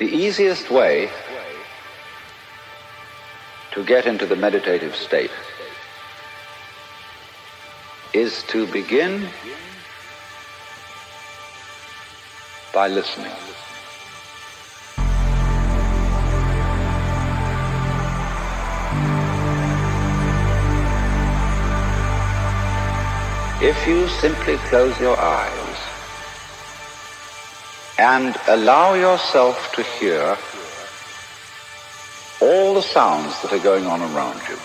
The easiest way to get into the meditative state is to begin by listening. If you simply close your eyes and allow yourself to hear all the sounds that are going on around you.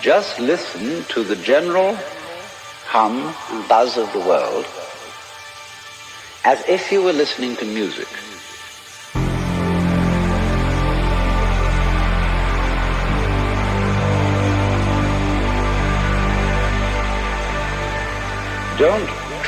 Just listen to the general hum and buzz of the world as if you were listening to music. Don't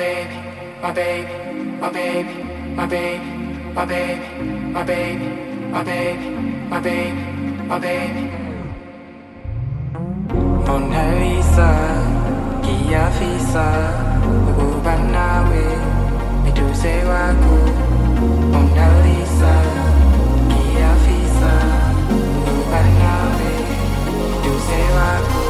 baby, my baby, my baby, my baby, my baby, my baby, my baby, my baby, my baby. Mona Lisa, kiyafisa, ukuba nawe, meduse wako. Mona Lisa, kiyafisa, ukuba nawe, meduse waku.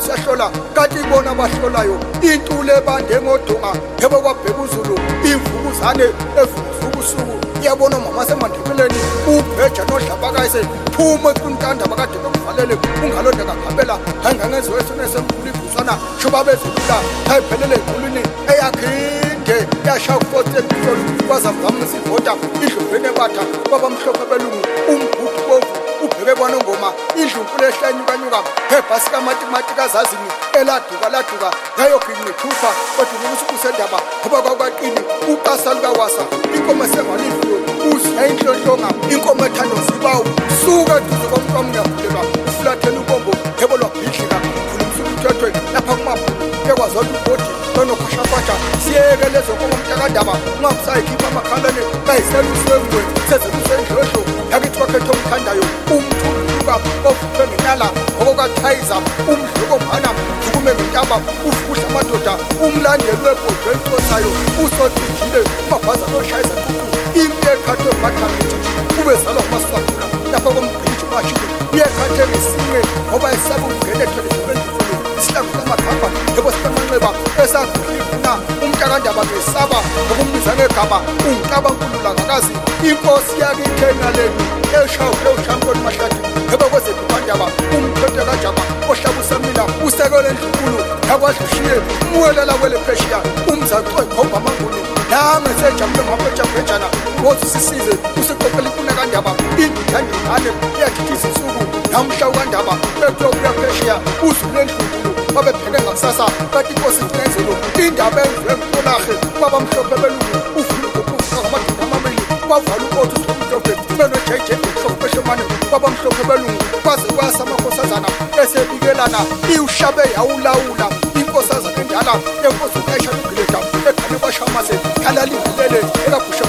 Siyahlola kanti ibona abahlolayo intule ebande ngodunga yebo kwabheka uzulu imvukuzane evukuvukusuku iyabona umama semandebeleni ubheja nodlabakayise phuma ecuntandaba kade bekuvalele ungalonda kakhapela angangenziwa esona esemkhulu igusana shuba bezilula ayiphelele equlwini eyakhinde yasha ufote emhlolo kwazamvamisa ivota idloveni ebatha kwabamhlophe belungu umgudu bebona ungoma indlunkulu ehlenyukanyuka ebhasi kamatimati kazazini eladuka laduka yayoginqi thufa odungukuthi kusendaba ngoba kwakwaqini uqasa lukawasa inkomo esengalidlulo uzwa inhlonhlonga inkomo ethandozibawu suka eduze komqamuyakhulelwa ufulathela ubombo ebolwabhidlika khulumsukuthethweni lapha kumabhulu ekwazola ubodi lonokhoshakhotsha siyeke lezo nkomo mntakadaba ungakusayikhipha amakhalane kayiseluswenguwe sezikusendlodlo yakithi kwakhetha omthandayo um usiba ofuthwe ngenyala okokwachayiza umhluko phana. Zukume ngentaba ufuhla amadoda umlandeli webhodwe elicosayo usotijile umabhaza noshayisa tuku impi ekhathwe ngumathamiti ubezalwa ngumasibakula lapha komgqiji washile iyekhathe ngesinqe ngoba esaba ungene esenxeba esakhulifuna umntakandaba ngesaba ngokumbiza ngegama ungixabankululandakazi inkosi yakikhena lethu eshawule ushamponi mahlathi ebekwezetupandaba umthonto kajama ohlabusemina usekele ndlunkulu yakwadlushiye umwelela kwele pheshiya umzacoe khombamanguni nange sejamule ngaphetshaphetshana wothi sisize usiqophela imfunakandaba indithandingane yathitha izinsuku namhla ukandaba ekuyokuya pheshiya uzulendlunkulu babebheke ngakusasa kanti inkosi ifinezelo indaba enziwe ngutolahle kwabamhlophe belungu uvulukukufa ngamadoda amabili kwavala ukothi usomhlophe benojeje mhlophe eshemane kwabamhlophe belungu kwaze kwasa amakhosazana esebikelana iwushabe yawulawula inkosazana endala enkosi ukayisha lugileda ekhane kwashamase khalalingilele ekagusha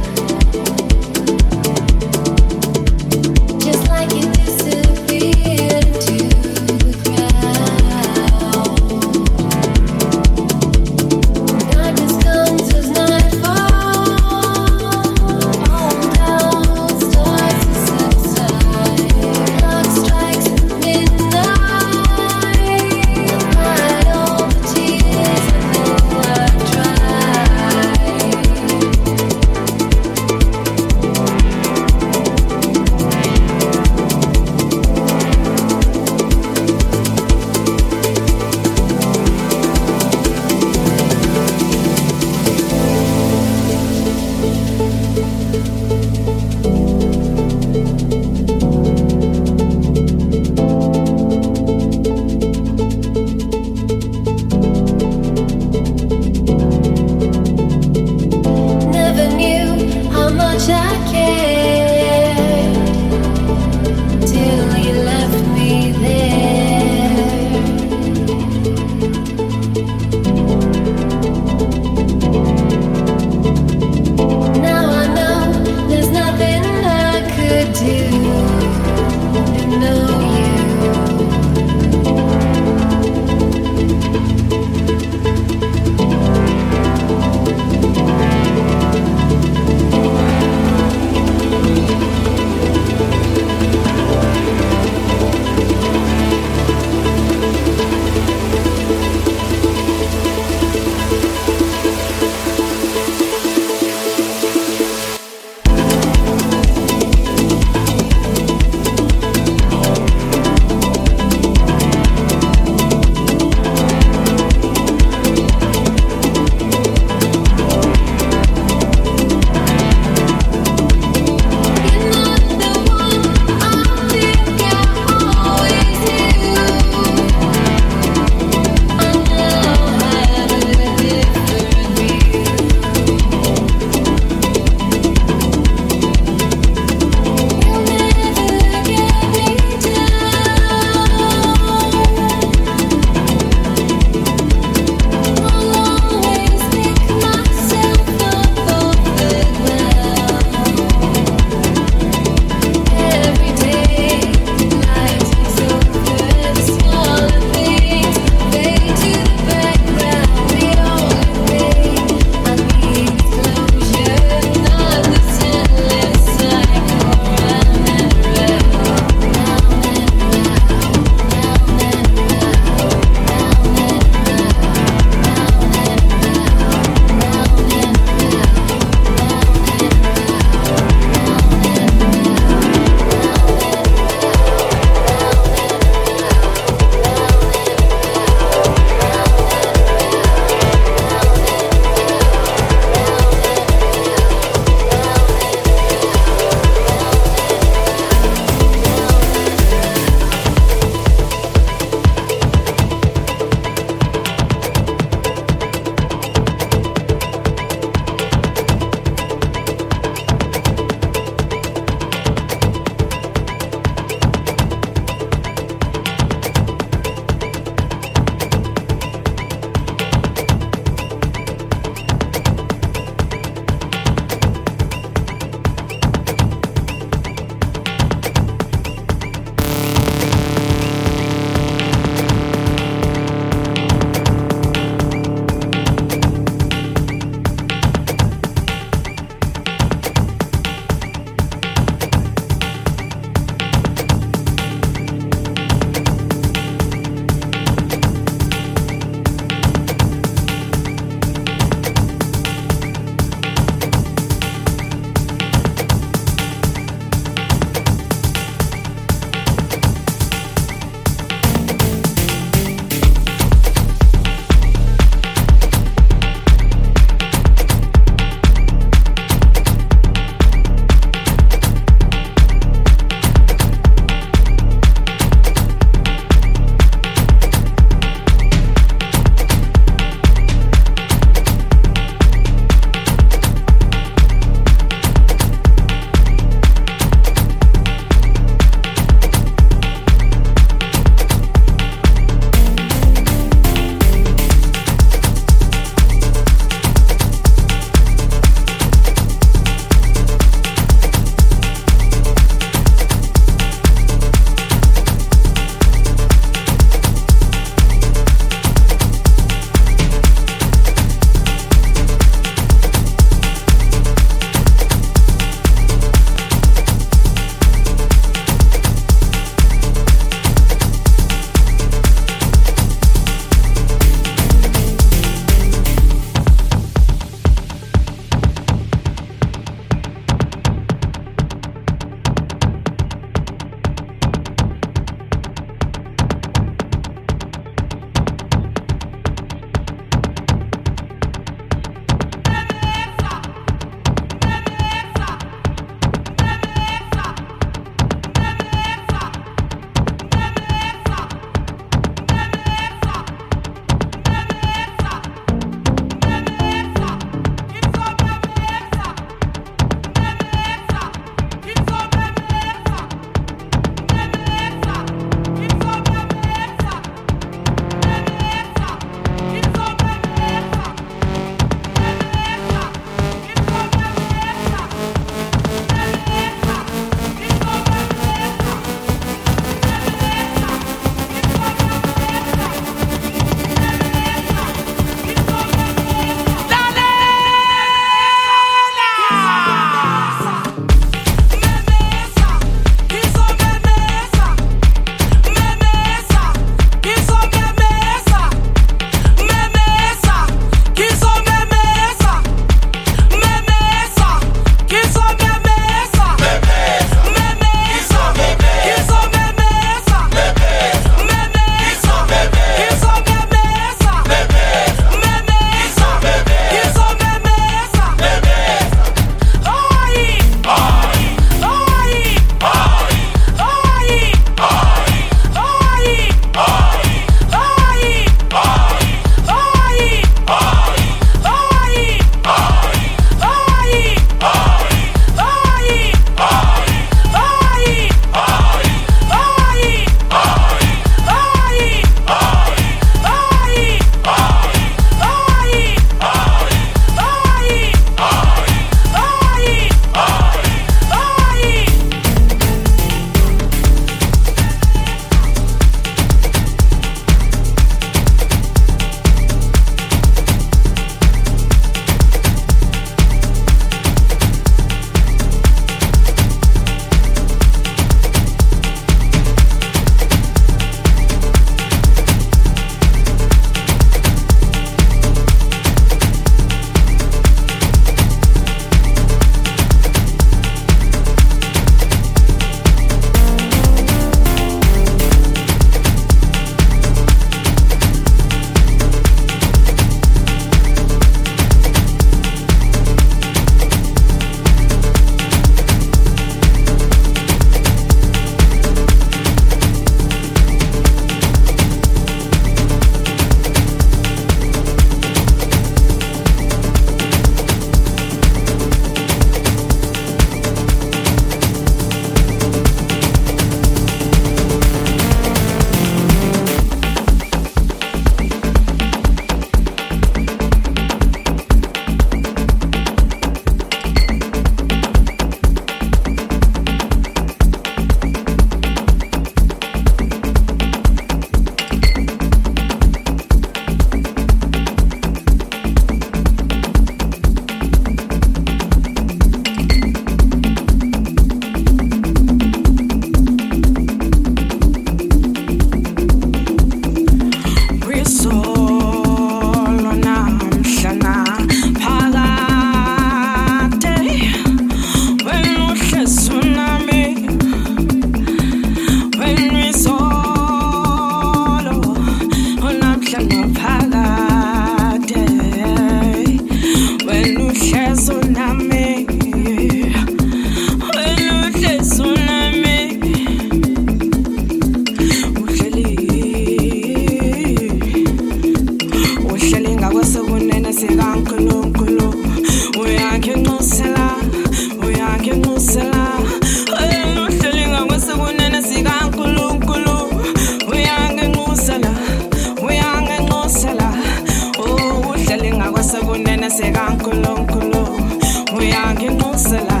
uyange ngosela